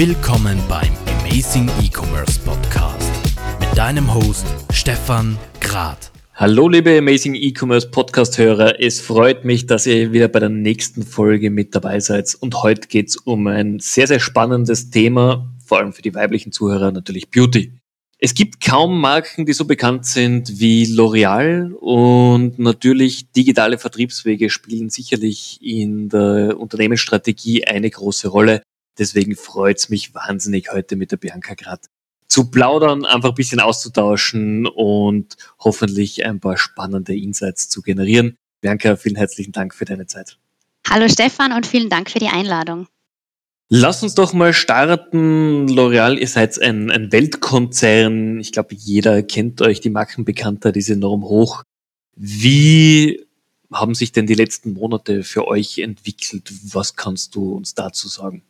Willkommen beim Amazing E-Commerce Podcast mit deinem Host Stefan Grad. Hallo liebe Amazing E-Commerce Podcast Hörer, es freut mich, dass ihr wieder bei der nächsten Folge mit dabei seid und heute geht es um ein sehr, sehr spannendes Thema, vor allem für die weiblichen Zuhörer natürlich Beauty. Es gibt kaum Marken, die so bekannt sind wie L'Oreal und natürlich digitale Vertriebswege spielen sicherlich in der Unternehmensstrategie eine große Rolle. Deswegen freut es mich wahnsinnig, heute mit der Bianca Grad zu plaudern, einfach ein bisschen auszutauschen und hoffentlich ein paar spannende Insights zu generieren. Bianca, vielen herzlichen Dank für deine Zeit. Hallo Stefan und vielen Dank für die Einladung. Lass uns doch mal starten. L'Oreal, ihr seid ein, ein Weltkonzern. Ich glaube, jeder kennt euch, die Markenbekannter, die sind enorm hoch. Wie haben sich denn die letzten Monate für euch entwickelt? Was kannst du uns dazu sagen?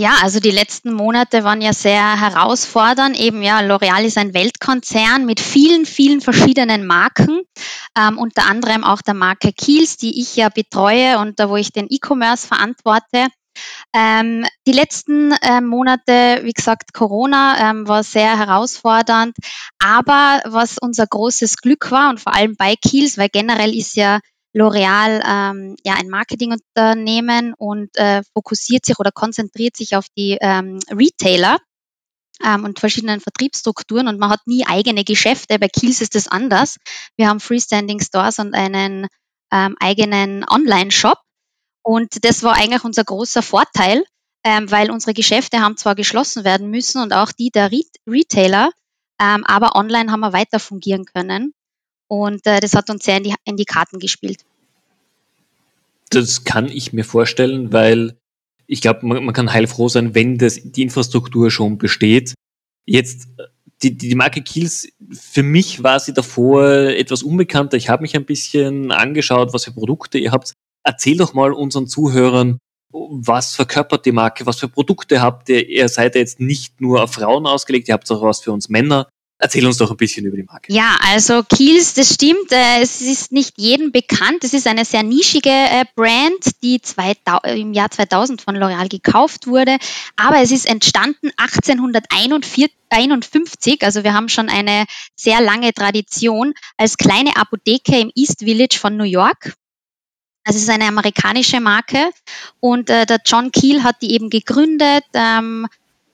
Ja, also die letzten Monate waren ja sehr herausfordernd. Eben ja, L'Oreal ist ein Weltkonzern mit vielen, vielen verschiedenen Marken, ähm, unter anderem auch der Marke Kiehl's, die ich ja betreue und da wo ich den E-Commerce verantworte. Ähm, die letzten äh, Monate, wie gesagt, Corona ähm, war sehr herausfordernd. Aber was unser großes Glück war und vor allem bei Kiels, weil generell ist ja L'Oreal ähm, ja ein Marketingunternehmen und äh, fokussiert sich oder konzentriert sich auf die ähm, Retailer ähm, und verschiedenen Vertriebsstrukturen und man hat nie eigene Geschäfte. Bei Kiels ist das anders. Wir haben Freestanding Stores und einen ähm, eigenen Online-Shop und das war eigentlich unser großer Vorteil, ähm, weil unsere Geschäfte haben zwar geschlossen werden müssen und auch die der Re Retailer, ähm, aber online haben wir weiter fungieren können. Und äh, das hat uns sehr in die, in die Karten gespielt. Das kann ich mir vorstellen, weil ich glaube, man, man, kann heilfroh sein, wenn das, die Infrastruktur schon besteht. Jetzt, die, die Marke Kiels, für mich war sie davor etwas unbekannter. Ich habe mich ein bisschen angeschaut, was für Produkte ihr habt. Erzähl doch mal unseren Zuhörern, was verkörpert die Marke, was für Produkte habt ihr? Ihr seid ja jetzt nicht nur auf Frauen ausgelegt, ihr habt auch was für uns Männer. Erzähl uns doch ein bisschen über die Marke. Ja, also Kiels, das stimmt. Äh, es ist nicht jedem bekannt. Es ist eine sehr nischige äh, Brand, die im Jahr 2000 von L'Oreal gekauft wurde. Aber es ist entstanden 1851. Also wir haben schon eine sehr lange Tradition als kleine Apotheke im East Village von New York. Es ist eine amerikanische Marke und äh, der John Keel hat die eben gegründet. Ähm,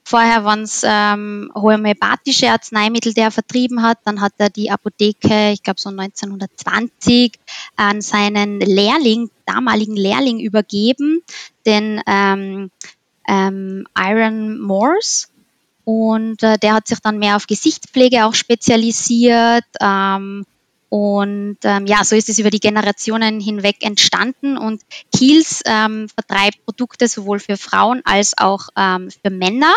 vorher waren es ähm, homöopathische Arzneimittel, die er vertrieben hat. Dann hat er die Apotheke, ich glaube so 1920, an seinen Lehrling, damaligen Lehrling übergeben, den ähm, ähm, Iron Morse. Und äh, der hat sich dann mehr auf Gesichtspflege auch spezialisiert. Ähm, und ähm, ja, so ist es über die Generationen hinweg entstanden. Und Kiels ähm, vertreibt Produkte sowohl für Frauen als auch ähm, für Männer.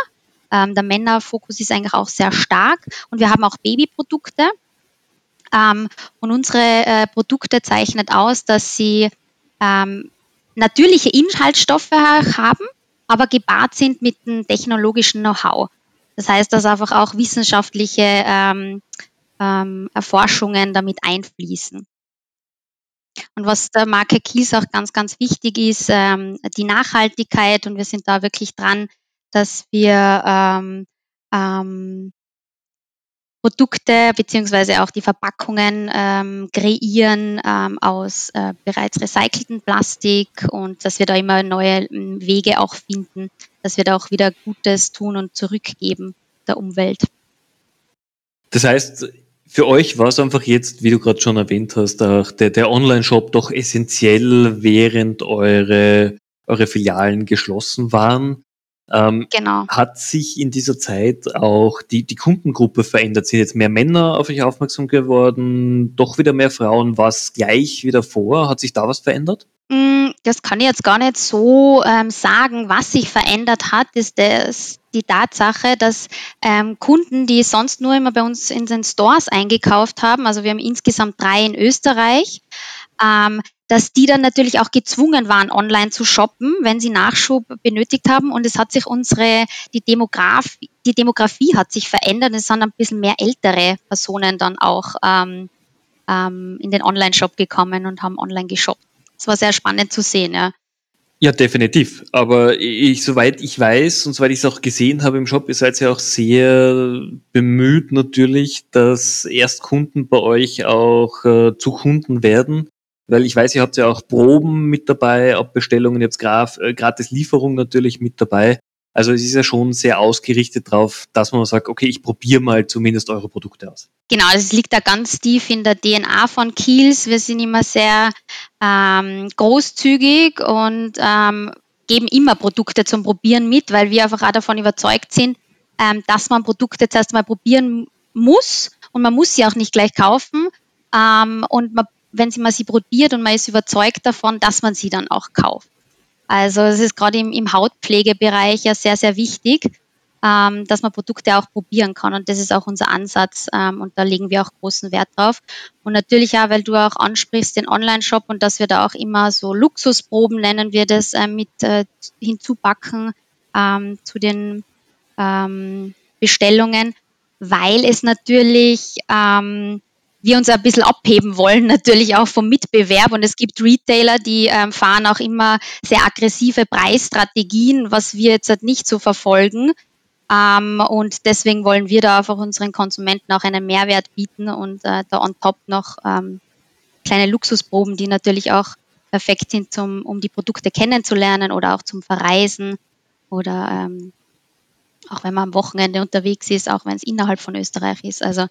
Ähm, der Männerfokus ist eigentlich auch sehr stark. Und wir haben auch Babyprodukte. Ähm, und unsere äh, Produkte zeichnet aus, dass sie ähm, natürliche Inhaltsstoffe haben, aber gepaart sind mit einem technologischen Know-how. Das heißt, dass einfach auch wissenschaftliche ähm, ähm, Erforschungen damit einfließen. Und was der Marke Kies auch ganz, ganz wichtig ist, ähm, die Nachhaltigkeit. Und wir sind da wirklich dran, dass wir ähm, ähm, Produkte beziehungsweise auch die Verpackungen ähm, kreieren ähm, aus äh, bereits recyceltem Plastik und dass wir da immer neue ähm, Wege auch finden, dass wir da auch wieder Gutes tun und zurückgeben der Umwelt. Das heißt, für euch war es einfach jetzt, wie du gerade schon erwähnt hast, der, der Online-Shop doch essentiell, während eure, eure Filialen geschlossen waren. Ähm, genau. Hat sich in dieser Zeit auch die, die Kundengruppe verändert? Sind jetzt mehr Männer auf euch aufmerksam geworden? Doch wieder mehr Frauen? War es gleich wieder vor? Hat sich da was verändert? Mm, das kann ich jetzt gar nicht so ähm, sagen. Was sich verändert hat, ist das, die Tatsache, dass ähm, Kunden, die sonst nur immer bei uns in den Stores eingekauft haben, also wir haben insgesamt drei in Österreich, ähm, dass die dann natürlich auch gezwungen waren, online zu shoppen, wenn sie Nachschub benötigt haben. Und es hat sich unsere, die Demografie, die Demografie hat sich verändert. Es sind ein bisschen mehr ältere Personen dann auch ähm, ähm, in den Online-Shop gekommen und haben online geshoppt. Es war sehr spannend zu sehen, ja. Ja, definitiv. Aber ich, soweit ich weiß und soweit ich es auch gesehen habe im Shop, ihr seid ja auch sehr bemüht natürlich, dass Erstkunden bei euch auch äh, zu Kunden werden. Weil ich weiß, ihr habt ja auch Proben mit dabei, Abbestellungen, ihr habt äh, gratis Lieferung natürlich mit dabei. Also es ist ja schon sehr ausgerichtet darauf, dass man sagt, okay, ich probiere mal zumindest eure Produkte aus. Genau, das liegt da ganz tief in der DNA von Kiels. Wir sind immer sehr ähm, großzügig und ähm, geben immer Produkte zum Probieren mit, weil wir einfach auch davon überzeugt sind, ähm, dass man Produkte zuerst mal probieren muss und man muss sie auch nicht gleich kaufen. Ähm, und man, wenn man sie probiert und man ist überzeugt davon, dass man sie dann auch kauft. Also es ist gerade im, im Hautpflegebereich ja sehr, sehr wichtig, ähm, dass man Produkte auch probieren kann. Und das ist auch unser Ansatz ähm, und da legen wir auch großen Wert drauf. Und natürlich auch, weil du auch ansprichst, den Online-Shop und dass wir da auch immer so Luxusproben, nennen wir das, äh, mit äh, hinzupacken ähm, zu den ähm, Bestellungen, weil es natürlich ähm, wir uns ein bisschen abheben wollen, natürlich auch vom Mitbewerb. Und es gibt Retailer, die ähm, fahren auch immer sehr aggressive Preisstrategien, was wir jetzt halt nicht so verfolgen. Ähm, und deswegen wollen wir da einfach unseren Konsumenten auch einen Mehrwert bieten und äh, da on top noch ähm, kleine Luxusproben, die natürlich auch perfekt sind, zum, um die Produkte kennenzulernen oder auch zum Verreisen oder ähm, auch wenn man am Wochenende unterwegs ist, auch wenn es innerhalb von Österreich ist. Also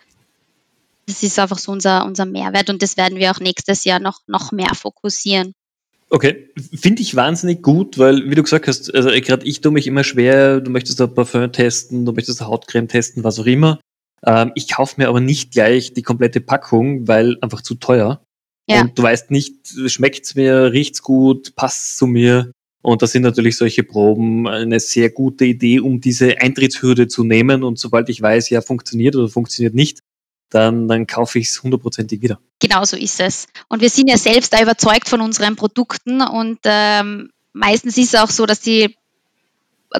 das ist einfach so unser, unser Mehrwert und das werden wir auch nächstes Jahr noch, noch mehr fokussieren. Okay, finde ich wahnsinnig gut, weil, wie du gesagt hast, also gerade ich tue mich immer schwer, du möchtest ein Parfum testen, du möchtest eine Hautcreme testen, was auch immer. Ähm, ich kaufe mir aber nicht gleich die komplette Packung, weil einfach zu teuer. Ja. Und du weißt nicht, schmeckt's mir, riecht's gut, passt's zu mir. Und das sind natürlich solche Proben eine sehr gute Idee, um diese Eintrittshürde zu nehmen. Und sobald ich weiß, ja, funktioniert oder funktioniert nicht, dann, dann kaufe ich es hundertprozentig wieder. Genau so ist es. Und wir sind ja selbst da überzeugt von unseren Produkten und ähm, meistens ist es auch so, dass die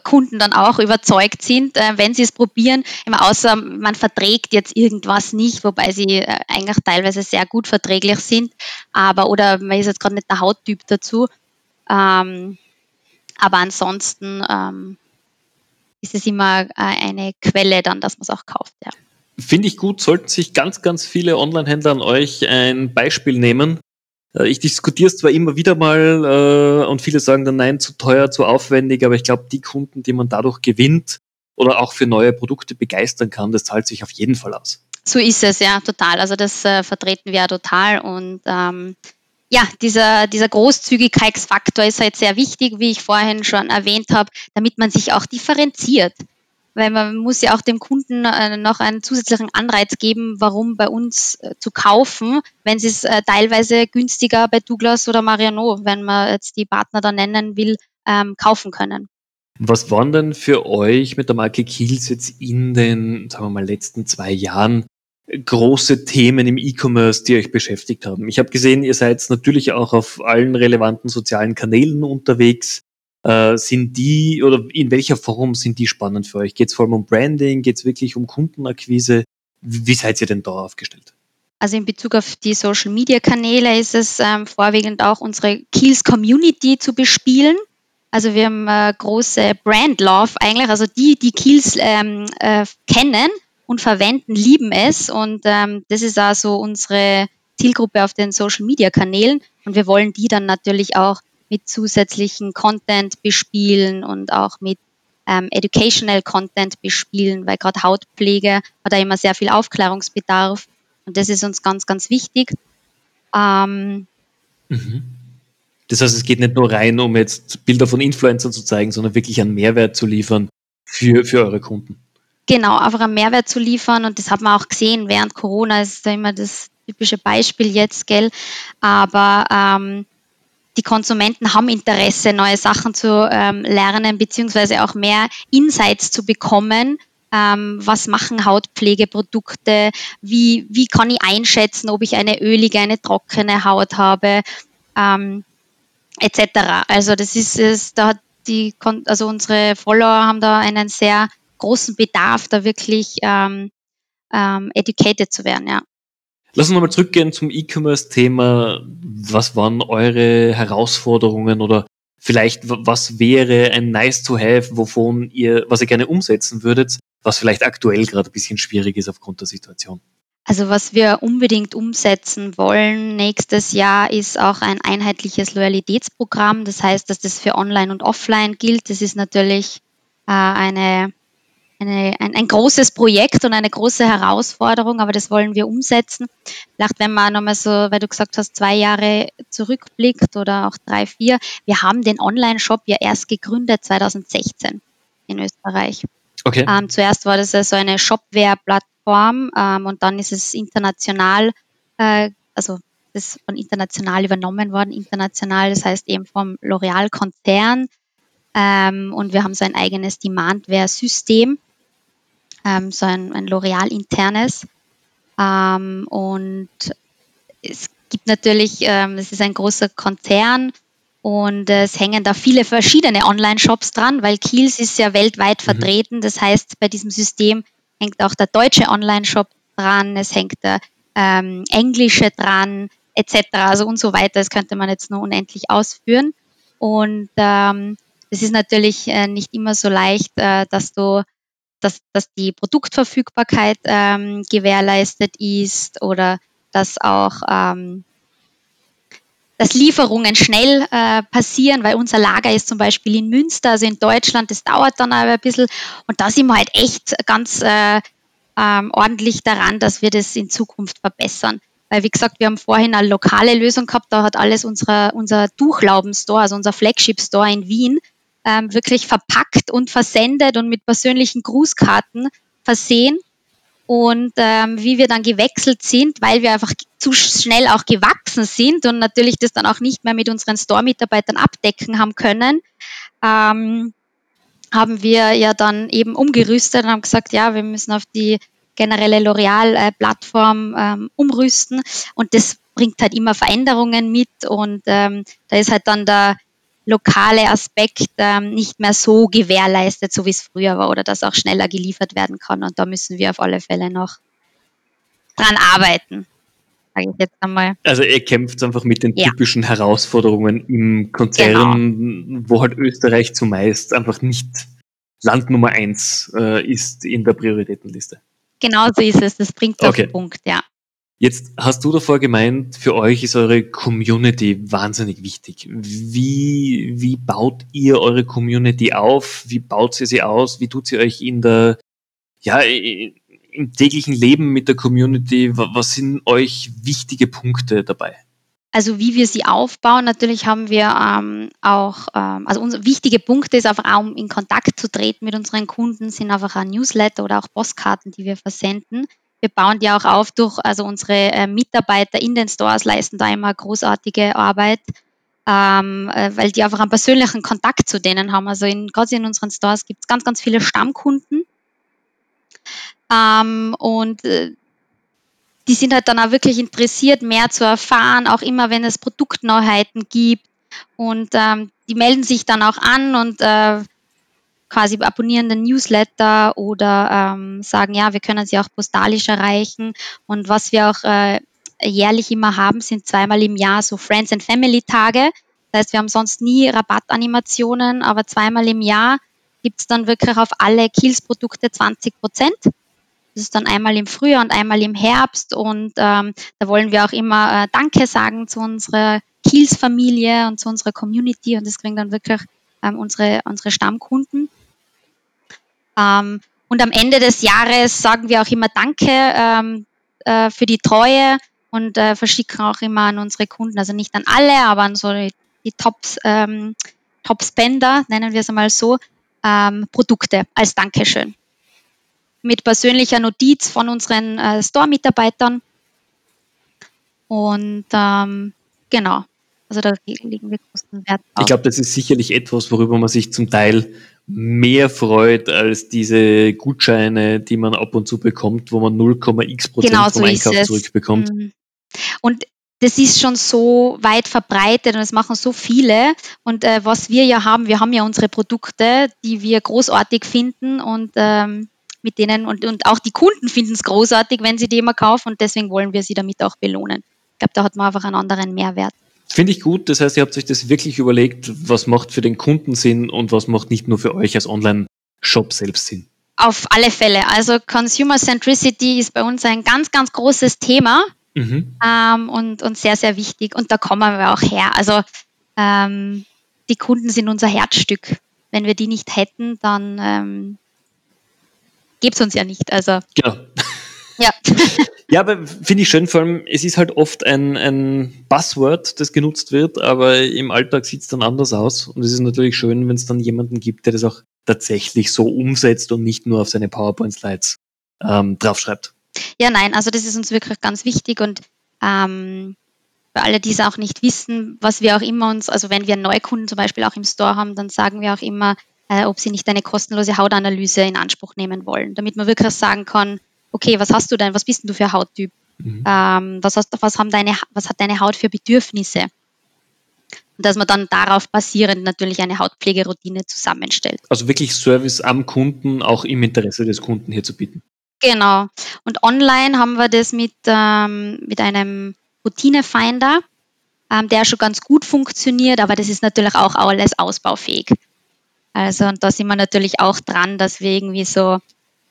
Kunden dann auch überzeugt sind, äh, wenn sie es probieren, immer außer man verträgt jetzt irgendwas nicht, wobei sie äh, eigentlich teilweise sehr gut verträglich sind, aber oder man ist jetzt gerade nicht der Hauttyp dazu. Ähm, aber ansonsten ähm, ist es immer äh, eine Quelle dann, dass man es auch kauft. Ja. Finde ich gut, sollten sich ganz, ganz viele Online-Händler an euch ein Beispiel nehmen. Äh, ich diskutiere es zwar immer wieder mal äh, und viele sagen dann, nein, zu teuer, zu aufwendig, aber ich glaube, die Kunden, die man dadurch gewinnt oder auch für neue Produkte begeistern kann, das zahlt sich auf jeden Fall aus. So ist es, ja, total. Also das äh, vertreten wir ja total und ähm, ja, dieser, dieser Großzügigkeitsfaktor ist halt sehr wichtig, wie ich vorhin schon erwähnt habe, damit man sich auch differenziert weil man muss ja auch dem Kunden äh, noch einen zusätzlichen Anreiz geben, warum bei uns äh, zu kaufen, wenn sie es äh, teilweise günstiger bei Douglas oder Mariano, wenn man jetzt die Partner da nennen will, ähm, kaufen können. Was waren denn für euch mit der Marke Kiels jetzt in den, sagen wir mal, letzten zwei Jahren große Themen im E-Commerce, die euch beschäftigt haben? Ich habe gesehen, ihr seid natürlich auch auf allen relevanten sozialen Kanälen unterwegs. Äh, sind die oder in welcher Form sind die spannend für euch? Geht es vor allem um Branding? Geht es wirklich um Kundenakquise? Wie seid ihr denn da aufgestellt? Also in Bezug auf die Social Media Kanäle ist es ähm, vorwiegend auch unsere Kills Community zu bespielen. Also wir haben äh, große Brand Love eigentlich, also die, die Kills ähm, äh, kennen und verwenden, lieben es. Und ähm, das ist also unsere Zielgruppe auf den Social Media Kanälen. Und wir wollen die dann natürlich auch mit zusätzlichen Content bespielen und auch mit ähm, Educational Content bespielen, weil gerade Hautpflege hat da immer sehr viel Aufklärungsbedarf und das ist uns ganz, ganz wichtig. Ähm, mhm. Das heißt, es geht nicht nur rein, um jetzt Bilder von Influencern zu zeigen, sondern wirklich einen Mehrwert zu liefern für, für eure Kunden. Genau, einfach einen Mehrwert zu liefern und das hat man auch gesehen während Corona, ist da immer das typische Beispiel jetzt, gell? Aber ähm, die Konsumenten haben Interesse, neue Sachen zu ähm, lernen, beziehungsweise auch mehr Insights zu bekommen. Ähm, was machen Hautpflegeprodukte? Wie, wie kann ich einschätzen, ob ich eine ölige, eine trockene Haut habe? Ähm, etc. Also das ist es, da hat die, also unsere Follower haben da einen sehr großen Bedarf, da wirklich ähm, ähm, educated zu werden, ja. Lass uns nochmal zurückgehen zum E-Commerce-Thema. Was waren eure Herausforderungen oder Vielleicht, was wäre ein nice to have, wovon ihr, was ihr gerne umsetzen würdet, was vielleicht aktuell gerade ein bisschen schwierig ist aufgrund der Situation? Also was wir unbedingt umsetzen wollen nächstes Jahr ist auch ein einheitliches Loyalitätsprogramm. Das heißt, dass das für Online und Offline gilt. Das ist natürlich äh, eine, eine, ein, ein, großes Projekt und eine große Herausforderung, aber das wollen wir umsetzen. Vielleicht, wenn man nochmal so, weil du gesagt hast, zwei Jahre zurückblickt oder auch drei, vier. Wir haben den Online-Shop ja erst gegründet 2016 in Österreich. Okay. Ähm, zuerst war das ja so eine Shopware-Plattform ähm, und dann ist es international, äh, also das von international übernommen worden, international, das heißt eben vom L'Oreal-Konzern. Ähm, und wir haben so ein eigenes Demandware-System, ähm, so ein, ein L'Oreal-internes. Ähm, und es gibt natürlich, ähm, es ist ein großer Konzern und es hängen da viele verschiedene Online-Shops dran, weil Kiels ist ja weltweit mhm. vertreten. Das heißt, bei diesem System hängt auch der deutshe Online-Shop dran, es hängt der ähm, englische dran, etc. Also und so weiter. Das könnte man jetzt nur unendlich ausführen. Und ähm, es ist natürlich äh, nicht immer so leicht, äh, dass du dass, dass die Produktverfügbarkeit ähm, gewährleistet ist oder dass auch ähm, dass Lieferungen schnell äh, passieren, weil unser Lager ist zum Beispiel in Münster, also in Deutschland, das dauert dann aber ein bisschen und da sind wir halt echt ganz äh, ähm, ordentlich daran, dass wir das in Zukunft verbessern. Weil, wie gesagt, wir haben vorhin eine lokale Lösung gehabt, da hat alles unsere, unser Tuchlauben-Store, also unser Flagship-Store in Wien, ähm, wirklich verpackt und versendet und mit persönlichen Grußkarten versehen. Und ähm, wie wir dann gewechselt sind, weil wir einfach zu schnell auch gewachsen sind und natürlich das dann auch nicht mehr mit unseren Store-Mitarbeitern abdecken haben können, ähm, haben wir ja dann eben umgerüstet und haben gesagt, ja, wir müssen auf die generelle L'Oreal-Plattform ähm, umrüsten. Und das bringt halt immer Veränderungen mit und ähm, da ist halt dann der lokale Aspekt ähm, nicht mehr so gewährleistet, so wie es früher war, oder dass auch schneller geliefert werden kann. Und da müssen wir auf alle Fälle noch dran arbeiten. Also ihr kämpft einfach mit den ja. typischen Herausforderungen im Konzern, genau. wo halt Österreich zumeist einfach nicht Land Nummer eins äh, ist in der Prioritätenliste. Genau so ist es. Das bringt okay. auf den Punkt, ja. Jetzt hast du davor gemeint, für euch ist eure Community wahnsinnig wichtig. Wie, wie baut ihr eure Community auf? Wie baut ihr sie aus? Wie tut sie euch in der, ja, im täglichen Leben mit der Community? Was sind euch wichtige Punkte dabei? Also wie wir sie aufbauen, natürlich haben wir ähm, auch, ähm, also unsere wichtige Punkte ist einfach auch, um in Kontakt zu treten mit unseren Kunden, sind einfach ein Newsletter oder auch Postkarten, die wir versenden wir bauen die auch auf durch, also unsere äh, Mitarbeiter in den Stores leisten da immer großartige Arbeit, ähm, äh, weil die einfach einen persönlichen Kontakt zu denen haben. Also in, gerade in unseren Stores gibt es ganz, ganz viele Stammkunden. Ähm, und äh, die sind halt dann auch wirklich interessiert, mehr zu erfahren, auch immer wenn es Produktneuheiten gibt. Und ähm, die melden sich dann auch an und äh, quasi abonnieren den Newsletter oder ähm, sagen, ja, wir können sie auch postalisch erreichen. Und was wir auch äh, jährlich immer haben, sind zweimal im Jahr so Friends and Family Tage. Das heißt, wir haben sonst nie Rabattanimationen, aber zweimal im Jahr gibt es dann wirklich auf alle Kills-Produkte 20 Prozent. Das ist dann einmal im Frühjahr und einmal im Herbst. Und ähm, da wollen wir auch immer äh, Danke sagen zu unserer Kills-Familie und zu unserer Community. Und das kriegen dann wirklich ähm, unsere, unsere Stammkunden. Ähm, und am Ende des Jahres sagen wir auch immer Danke ähm, äh, für die Treue und äh, verschicken auch immer an unsere Kunden, also nicht an alle, aber an so die, die Tops, ähm, Top-Spender, nennen wir es einmal so, ähm, Produkte als Dankeschön. Mit persönlicher Notiz von unseren äh, Store-Mitarbeitern. Und ähm, genau, also da liegen wir großen Wert auf. Ich glaube, das ist sicherlich etwas, worüber man sich zum Teil mehr freut als diese Gutscheine, die man ab und zu bekommt, wo man 0,x Prozent genau vom so Einkauf zurückbekommt. Mhm. Und das ist schon so weit verbreitet und das machen so viele. Und äh, was wir ja haben, wir haben ja unsere Produkte, die wir großartig finden und ähm, mit denen und, und auch die Kunden finden es großartig, wenn sie die immer kaufen und deswegen wollen wir sie damit auch belohnen. Ich glaube, da hat man einfach einen anderen Mehrwert. Finde ich gut. Das heißt, ihr habt euch das wirklich überlegt, was macht für den Kunden Sinn und was macht nicht nur für euch als Online-Shop selbst Sinn. Auf alle Fälle. Also Consumer Centricity ist bei uns ein ganz, ganz großes Thema mhm. ähm, und, und sehr, sehr wichtig. Und da kommen wir auch her. Also ähm, die Kunden sind unser Herzstück. Wenn wir die nicht hätten, dann ähm, gäbe es uns ja nicht. Also genau. Ja. ja, aber finde ich schön, vor allem, es ist halt oft ein, ein Buzzword, das genutzt wird, aber im Alltag sieht es dann anders aus. Und es ist natürlich schön, wenn es dann jemanden gibt, der das auch tatsächlich so umsetzt und nicht nur auf seine PowerPoint-Slides ähm, draufschreibt. Ja, nein, also das ist uns wirklich ganz wichtig und ähm, für alle, die es auch nicht wissen, was wir auch immer uns, also wenn wir Neukunden zum Beispiel auch im Store haben, dann sagen wir auch immer, äh, ob sie nicht eine kostenlose Hautanalyse in Anspruch nehmen wollen, damit man wirklich sagen kann, okay, was hast du denn, was bist denn du für Hauttyp? Mhm. Ähm, was, hast, was, haben deine, was hat deine Haut für Bedürfnisse? Und dass man dann darauf basierend natürlich eine Hautpflegeroutine zusammenstellt. Also wirklich Service am Kunden, auch im Interesse des Kunden hier zu bieten. Genau. Und online haben wir das mit, ähm, mit einem Routinefinder, ähm, der schon ganz gut funktioniert, aber das ist natürlich auch alles ausbaufähig. Also und da sind wir natürlich auch dran, dass wir irgendwie so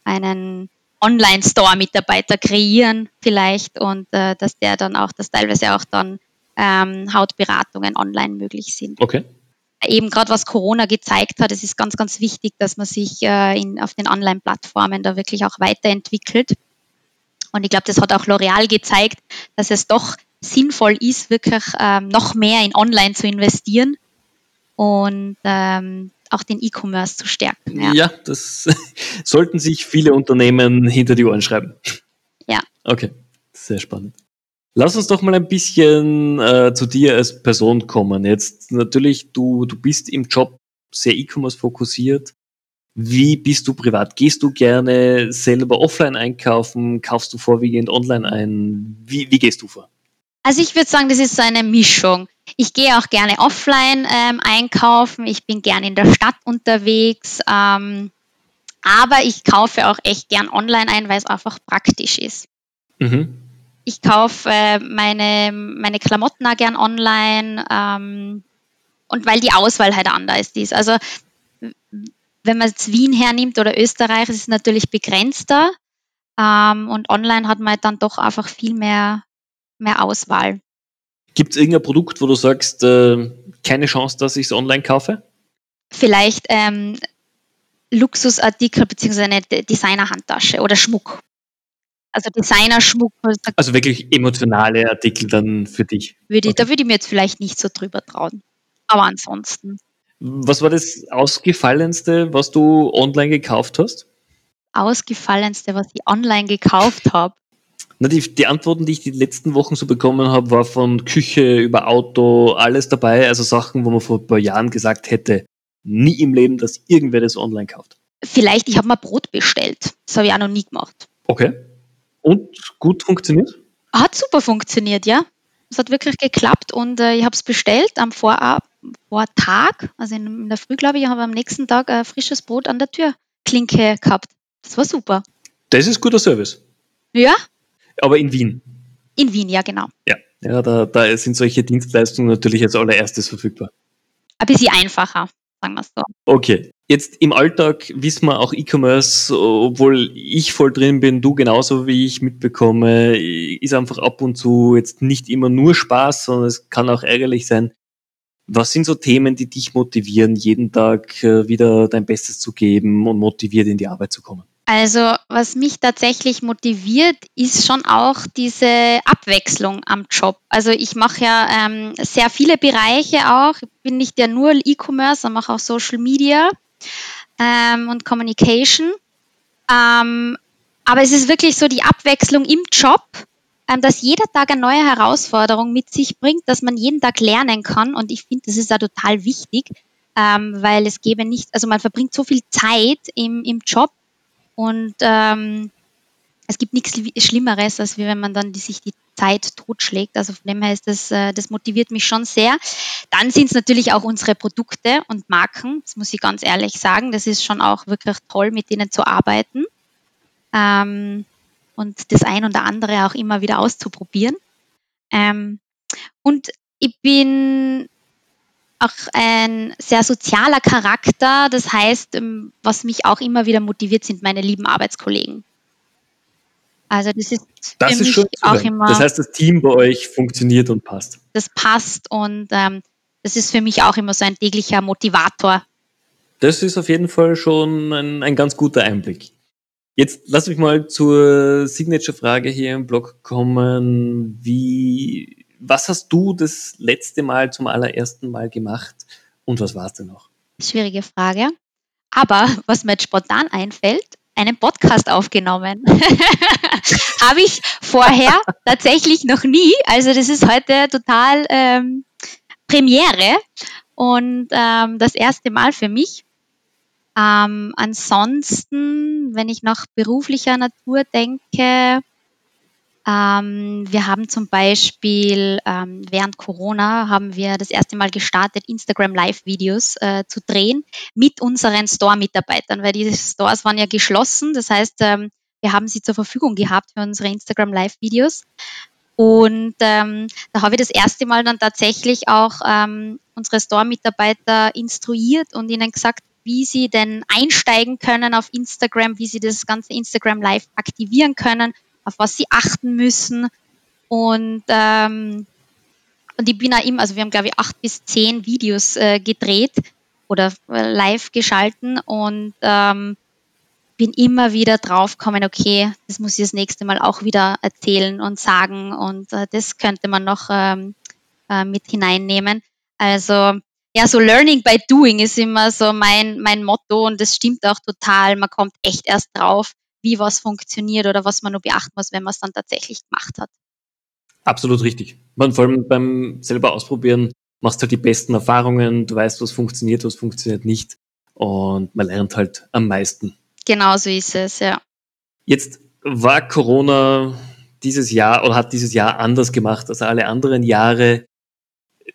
einen Online-Store-Mitarbeiter kreieren vielleicht und äh, dass der dann auch, dass teilweise auch dann ähm, Hautberatungen online möglich sind. Okay. Eben gerade was Corona gezeigt hat, es ist ganz, ganz wichtig, dass man sich äh, in, auf den Online-Plattformen da wirklich auch weiterentwickelt. Und ich glaube, das hat auch L'Oreal gezeigt, dass es doch sinnvoll ist, wirklich ähm, noch mehr in Online zu investieren. Und ähm, auch den E-Commerce zu stärken. Ja. ja, das sollten sich viele Unternehmen hinter die Ohren schreiben. Ja. Okay, sehr spannend. Lass uns doch mal ein bisschen äh, zu dir als Person kommen. Jetzt natürlich, du, du bist im Job sehr E-Commerce fokussiert. Wie bist du privat? Gehst du gerne selber offline einkaufen? Kaufst du vorwiegend online ein? Wie, wie gehst du vor? Also ich würde sagen, das ist so eine Mischung. Ich gehe auch gerne offline ähm, einkaufen. Ich bin gerne in der Stadt unterwegs. Ähm, aber ich kaufe auch echt gern online ein, weil es einfach praktisch ist. Mhm. Ich kaufe äh, meine, meine Klamotten auch gern online ähm, und weil die Auswahl halt anders ist. Also wenn man jetzt Wien hernimmt oder Österreich, ist es natürlich begrenzter ähm, und online hat man halt dann doch einfach viel mehr, mehr Auswahl. Gibt es irgendein Produkt, wo du sagst, äh, keine Chance, dass ich es online kaufe? Vielleicht ähm, Luxusartikel bzw. eine Designer-Handtasche oder Schmuck. Also Designerschmuck. Also wirklich emotionale Artikel dann für dich. Würde, okay. Da würde ich mir jetzt vielleicht nicht so drüber trauen. Aber ansonsten. Was war das Ausgefallenste, was du online gekauft hast? Ausgefallenste, was ich online gekauft habe. Na, die, die Antworten, die ich die letzten Wochen so bekommen habe, war von Küche über Auto, alles dabei. Also Sachen, wo man vor ein paar Jahren gesagt hätte, nie im Leben, dass irgendwer das online kauft. Vielleicht, ich habe mal Brot bestellt. Das habe ich auch noch nie gemacht. Okay. Und gut funktioniert? Hat super funktioniert, ja. Es hat wirklich geklappt und äh, ich habe es bestellt am Vorab, Vortag, also in, in der Früh, glaube ich, habe am nächsten Tag äh, frisches Brot an der Türklinke gehabt. Das war super. Das ist guter Service. Ja, aber in Wien. In Wien, ja, genau. Ja, ja da, da sind solche Dienstleistungen natürlich als allererstes verfügbar. Ein bisschen einfacher, sagen wir es so. Okay. Jetzt im Alltag wissen wir auch E-Commerce, obwohl ich voll drin bin, du genauso wie ich mitbekomme, ist einfach ab und zu jetzt nicht immer nur Spaß, sondern es kann auch ärgerlich sein. Was sind so Themen, die dich motivieren, jeden Tag äh, wieder dein Bestes zu geben und motiviert in die Arbeit zu kommen? Also was mich tatsächlich motiviert, ist schon auch diese Abwechslung am Job. Also ich mache ja ähm, sehr viele Bereiche auch. Ich bin nicht ja nur E-Commerce, sondern mache auch Social Media ähm, und Communication. Ähm, aber es ist wirklich so die Abwechslung im Job, ähm, dass jeder Tag eine neue Herausforderung mit sich bringt, dass man jeden Tag lernen kann. Und ich finde, das ist ja total wichtig, ähm, weil es gäbe nicht, also man verbringt so viel Zeit im, im Job und ähm, es gibt nichts Schlimmeres, als wenn man dann die, sich die Zeit totschlägt. Also von dem her ist das, äh, das motiviert mich schon sehr. Dann sind es natürlich auch unsere Produkte und Marken. Das muss ich ganz ehrlich sagen. Das ist schon auch wirklich toll, mit denen zu arbeiten. Ähm, und das ein oder andere auch immer wieder auszuprobieren. Ähm, und ich bin auch ein sehr sozialer Charakter. Das heißt, ähm, was mich auch immer wieder motiviert, sind meine lieben Arbeitskollegen. Also das ist das für ist mich auch immer. Das heißt, das Team bei euch funktioniert und passt. Das passt und ähm, das ist für mich auch immer so ein täglicher Motivator. Das ist auf jeden Fall schon ein, ein ganz guter Einblick. Jetzt lass mich mal zur Signature-Frage hier im Blog kommen. Wie, was hast du das letzte Mal zum allerersten Mal gemacht und was war es denn noch? Schwierige Frage. Aber was mir jetzt spontan einfällt, einen Podcast aufgenommen. Habe ich vorher tatsächlich noch nie. Also das ist heute total ähm, Premiere und ähm, das erste Mal für mich. Ähm, ansonsten, wenn ich nach beruflicher Natur denke, ähm, wir haben zum Beispiel ähm, während Corona haben wir das erste Mal gestartet, Instagram Live-Videos äh, zu drehen mit unseren Store-Mitarbeitern, weil die Stores waren ja geschlossen. Das heißt, ähm, wir haben sie zur Verfügung gehabt für unsere Instagram Live-Videos. Und ähm, da habe ich das erste Mal dann tatsächlich auch ähm, unsere Store-Mitarbeiter instruiert und ihnen gesagt, wie sie denn einsteigen können auf Instagram, wie sie das ganze Instagram Live aktivieren können auf was sie achten müssen. Und, ähm, und ich bin auch immer, also wir haben glaube ich acht bis zehn Videos äh, gedreht oder äh, live geschalten und ähm, bin immer wieder draufgekommen, okay, das muss ich das nächste Mal auch wieder erzählen und sagen und äh, das könnte man noch ähm, äh, mit hineinnehmen. Also ja, so Learning by Doing ist immer so mein, mein Motto und das stimmt auch total. Man kommt echt erst drauf, wie was funktioniert oder was man nur beachten muss, wenn man es dann tatsächlich gemacht hat. Absolut richtig. Man, vor allem beim selber ausprobieren machst halt die besten Erfahrungen, du weißt, was funktioniert, was funktioniert nicht und man lernt halt am meisten. Genau so ist es, ja. Jetzt war Corona dieses Jahr oder hat dieses Jahr anders gemacht als alle anderen Jahre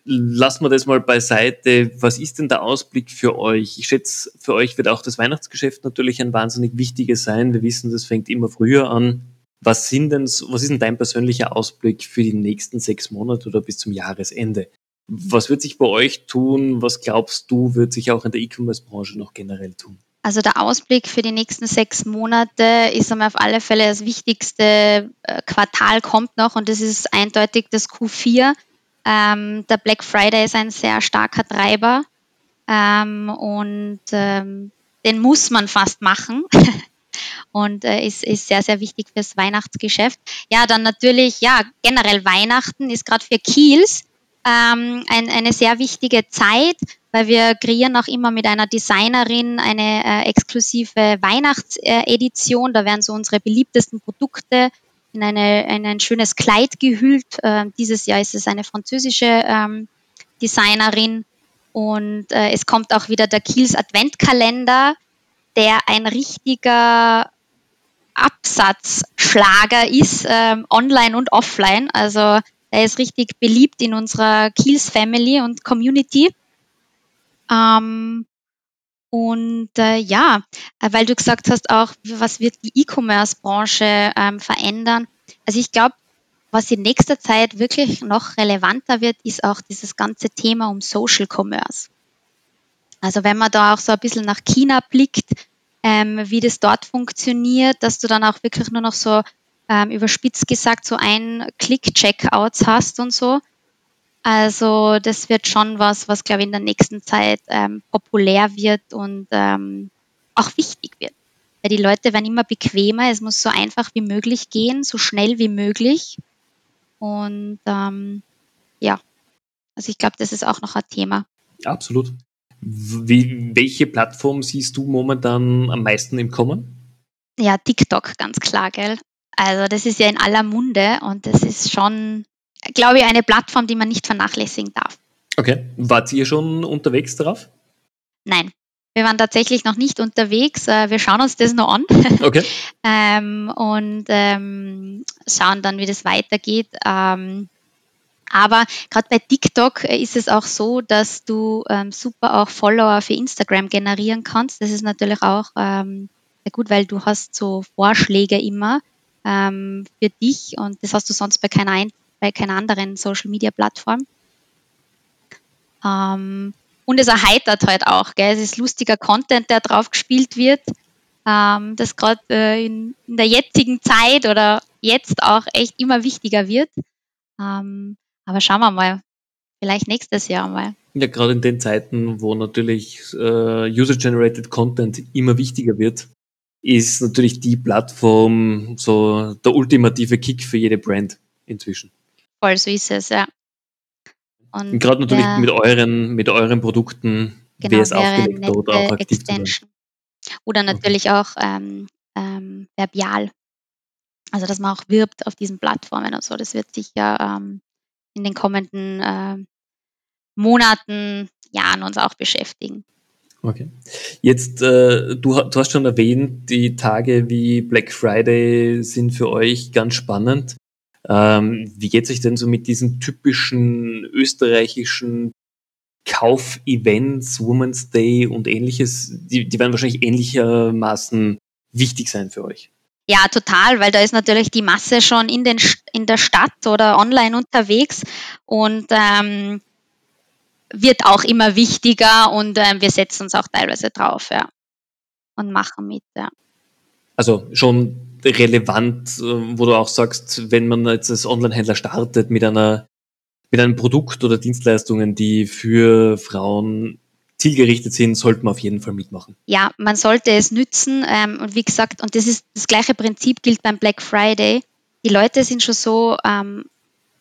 lassen wir das mal beiseite. Was ist denn der Ausblick für euch? Ich schätze, für euch wird auch das Weihnachtsgeschäft natürlich ein wahnsinnig wichtiges sein. Wir wissen, das fängt immer früher an. Was sind denn, was ist denn dein persönlicher Ausblick für die nächsten sechs Monate oder bis zum Jahresende? Was wird sich bei euch tun? Was glaubst du, wird sich auch in der E-Commerce-Branche noch generell tun? Also der Ausblick für die nächsten sechs Monate ist einmal auf alle Fälle das wichtigste äh, Quartal kommt noch und das ist eindeutig das Q4. Ähm, der Black Friday ist ein sehr starker Treiber ähm, und ähm, den muss man fast machen. und äh, ist, ist sehr, sehr wichtig fürs Weihnachtsgeschäft. Ja, dann natürlich, ja, generell Weihnachten ist gerade für Kiels ähm, ein, eine sehr wichtige Zeit, weil wir kreieren auch immer mit einer Designerin eine äh, exklusive Weihnachtsedition. Da werden so unsere beliebtesten Produkte in, eine, in ein schönes Kleid gehüllt. Äh, dieses Jahr ist es eine französische ähm, Designerin. Und äh, es kommt auch wieder der Kiels Adventkalender, der ein richtiger Absatzschlager ist, ähm, online und offline. Also er ist richtig beliebt in unserer Kiels Family und Community. Ähm, und äh, ja, äh, weil du gesagt hast auch, was wird die E-Commerce-Branche ähm, verändern? Also ich glaube, was in nächster Zeit wirklich noch relevanter wird, ist auch dieses ganze Thema um Social Commerce. Also wenn man da auch so ein bisschen nach China blickt, ähm, wie das dort funktioniert, dass du dann auch wirklich nur noch so ähm, überspitzt gesagt so ein Klick-Checkouts hast und so. Also das wird schon was, was glaube ich in der nächsten Zeit ähm, populär wird und ähm, auch wichtig wird. Weil die Leute werden immer bequemer, es muss so einfach wie möglich gehen, so schnell wie möglich. Und ähm, ja, also ich glaube, das ist auch noch ein Thema. Absolut. Wie, welche Plattform siehst du momentan am meisten im Kommen? Ja, TikTok, ganz klar, gell? Also das ist ja in aller Munde und das ist schon glaube ich, eine Plattform, die man nicht vernachlässigen darf. Okay. Wart ihr schon unterwegs darauf? Nein. Wir waren tatsächlich noch nicht unterwegs. Äh, wir schauen uns das noch an. Okay. ähm, und ähm, schauen dann, wie das weitergeht. Ähm, aber gerade bei TikTok ist es auch so, dass du ähm, super auch Follower für Instagram generieren kannst. Das ist natürlich auch ähm, sehr gut, weil du hast so Vorschläge immer ähm, für dich und das hast du sonst bei keiner bei keiner anderen Social Media Plattform. Ähm, und es erheitert halt auch. Gell? Es ist lustiger Content, der drauf gespielt wird, ähm, das gerade äh, in, in, der jetzigen Zeit oder jetzt auch echt immer wichtiger wird. Ähm, aber schauen wir mal, vielleicht nächstes Jahr mal. Ja, gerade in den Zeiten, wo natürlich äh, User-Generated Content immer wichtiger wird, ist natürlich die Plattform so der ultimative Kick für jede Brand inzwischen. Voll, so ist es, ja. Und gerade natürlich mit euren, mit euren Produkten genau, wäre es aufgelegt, dort auch aktiv Extension. Oder natürlich okay. auch ähm, ähm, verbial. Also, dass man auch wirbt auf diesen Plattformen und so. Das wird sicher ähm, in den kommenden äh, Monaten, Jahren uns auch beschäftigen. Okay. Jetzt, äh, du, du, hast schon erwähnt, die Tage wie Black Friday sind für euch ganz spannend. Ähm, wie geht es euch denn so mit diesen typischen österreichischen Kaufevents, Women's Day und ähnliches? Die, die werden wahrscheinlich ähnlichermaßen wichtig sein für euch. Ja, total, weil da ist natürlich die Masse schon in, den, in der Stadt oder online unterwegs und ähm, wird auch immer wichtiger und ähm, wir setzen uns auch teilweise drauf, ja. Und machen mit, ja. Also schon relevant, äh, wo du auch sagst, wenn man jetzt als Online-Händler startet mit einer mit einem Produkt oder Dienstleistungen, die für Frauen zielgerichtet sind, sollte man auf jeden Fall mitmachen. Ja, man sollte es nützen. Ähm, und wie gesagt, und das ist das gleiche Prinzip gilt beim Black Friday. Die Leute sind schon so ähm,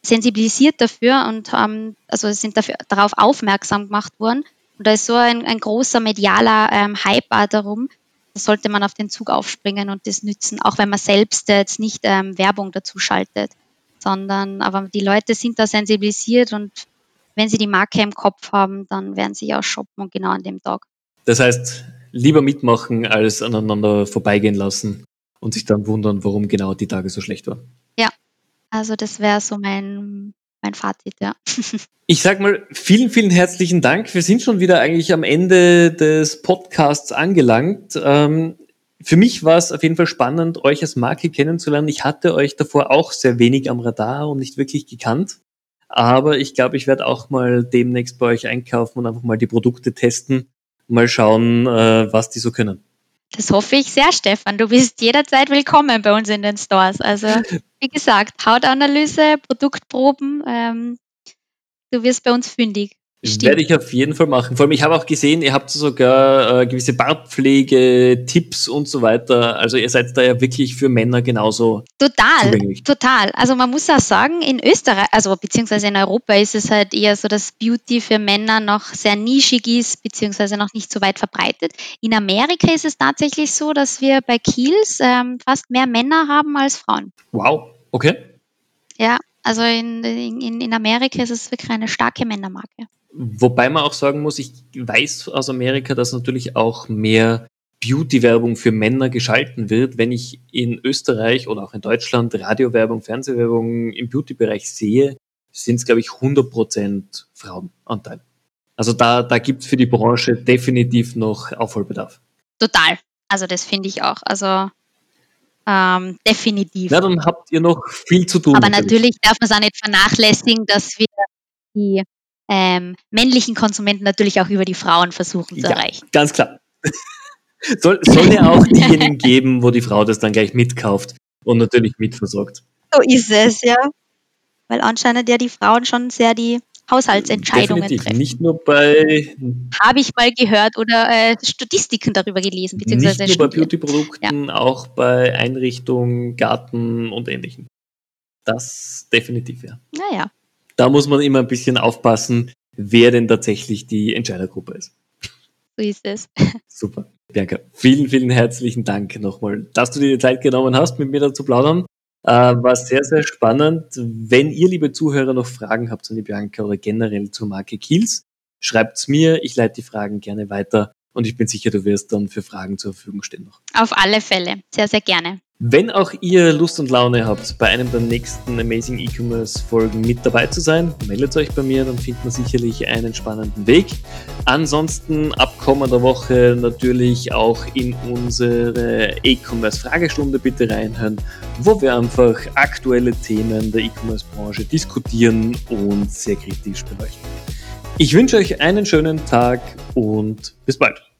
sensibilisiert dafür und haben, also sind dafür, darauf aufmerksam gemacht worden. Und da ist so ein, ein großer medialer ähm, Hype darum, da sollte man auf den Zug aufspringen und das nützen, auch wenn man selbst jetzt nicht ähm, Werbung dazu schaltet, sondern aber die Leute sind da sensibilisiert und wenn sie die Marke im Kopf haben, dann werden sie auch shoppen und genau an dem Tag. Das heißt, lieber mitmachen als aneinander vorbeigehen lassen und sich dann wundern, warum genau die Tage so schlecht waren. Ja, also das wäre so mein, mein Fazit, ja. Ich sag mal, vielen, vielen herzlichen Dank. Wir sind schon wieder eigentlich am Ende des Podcasts angelangt. Ähm, für mich war es auf jeden Fall spannend, euch als Marke kennenzulernen. Ich hatte euch davor auch sehr wenig am Radar und nicht wirklich gekannt. Aber ich glaube, ich werde auch mal demnächst bei euch einkaufen und einfach mal die Produkte testen, mal schauen, äh, was die so können. Das hoffe ich sehr, Stefan. Du bist jederzeit willkommen bei uns in den Stores. Also, wie gesagt, Hautanalyse, Produktproben, ähm, du wirst bei uns fündig. Stimmt. Werde ich auf jeden Fall machen. Vor allem, ich habe auch gesehen, ihr habt sogar äh, gewisse Bartpflege, Tipps und so weiter. Also ihr seid da ja wirklich für Männer genauso. Total, zugänglich. total. Also man muss auch sagen, in Österreich, also beziehungsweise in Europa ist es halt eher so, dass Beauty für Männer noch sehr nischig ist, beziehungsweise noch nicht so weit verbreitet. In Amerika ist es tatsächlich so, dass wir bei Kiehl's ähm, fast mehr Männer haben als Frauen. Wow, okay. Ja, also in, in, in Amerika ist es wirklich eine starke Männermarke. Wobei man auch sagen muss, ich weiß aus Amerika, dass natürlich auch mehr Beauty-Werbung für Männer geschalten wird. Wenn ich in Österreich oder auch in Deutschland Radiowerbung, Fernsehwerbung im Beauty-Bereich sehe, sind es, glaube ich, 100% Frauenanteil. Also da, da gibt es für die Branche definitiv noch Aufholbedarf. Total. Also das finde ich auch. Also ähm, definitiv. Na, dann habt ihr noch viel zu tun. Aber natürlich, darf man es auch nicht vernachlässigen, dass wir die ähm, männlichen Konsumenten natürlich auch über die Frauen versuchen zu ja, erreichen. Ganz klar. soll, soll ja auch diejenigen geben, wo die Frau das dann gleich mitkauft und natürlich mitversorgt. So ist es, ja. Weil anscheinend ja die Frauen schon sehr die Haushaltsentscheidungen Definitiv. treffen. Nicht nur bei. Habe ich mal gehört oder äh, Statistiken darüber gelesen, beziehungsweise. Nicht nur bei Beauty-Produkten, ja. auch bei Einrichtungen, Garten und ähnlichem. Das definitiv, ja. Naja da muss man immer ein bisschen aufpassen, wer denn tatsächlich die Entscheidergruppe ist. So ist es. Super. Bianca, vielen, vielen herzlichen Dank nochmal, dass du dir die Zeit genommen hast, mit mir da zu plaudern. Äh, war sehr, sehr spannend. Wenn ihr, liebe Zuhörer, noch Fragen habt an die Bianca oder generell zur Marke Kiels, schreibt's mir. Ich leite die Fragen gerne weiter und ich bin sicher, du wirst dann für Fragen zur Verfügung stehen noch. Auf alle Fälle. Sehr, sehr gerne. Wenn auch ihr Lust und Laune habt, bei einem der nächsten Amazing E-Commerce Folgen mit dabei zu sein, meldet euch bei mir, dann findet man sicherlich einen spannenden Weg. Ansonsten ab kommender Woche natürlich auch in unsere E-Commerce Fragestunde bitte reinhören, wo wir einfach aktuelle Themen der E-Commerce Branche diskutieren und sehr kritisch beleuchten. Ich wünsche euch einen schönen Tag und bis bald.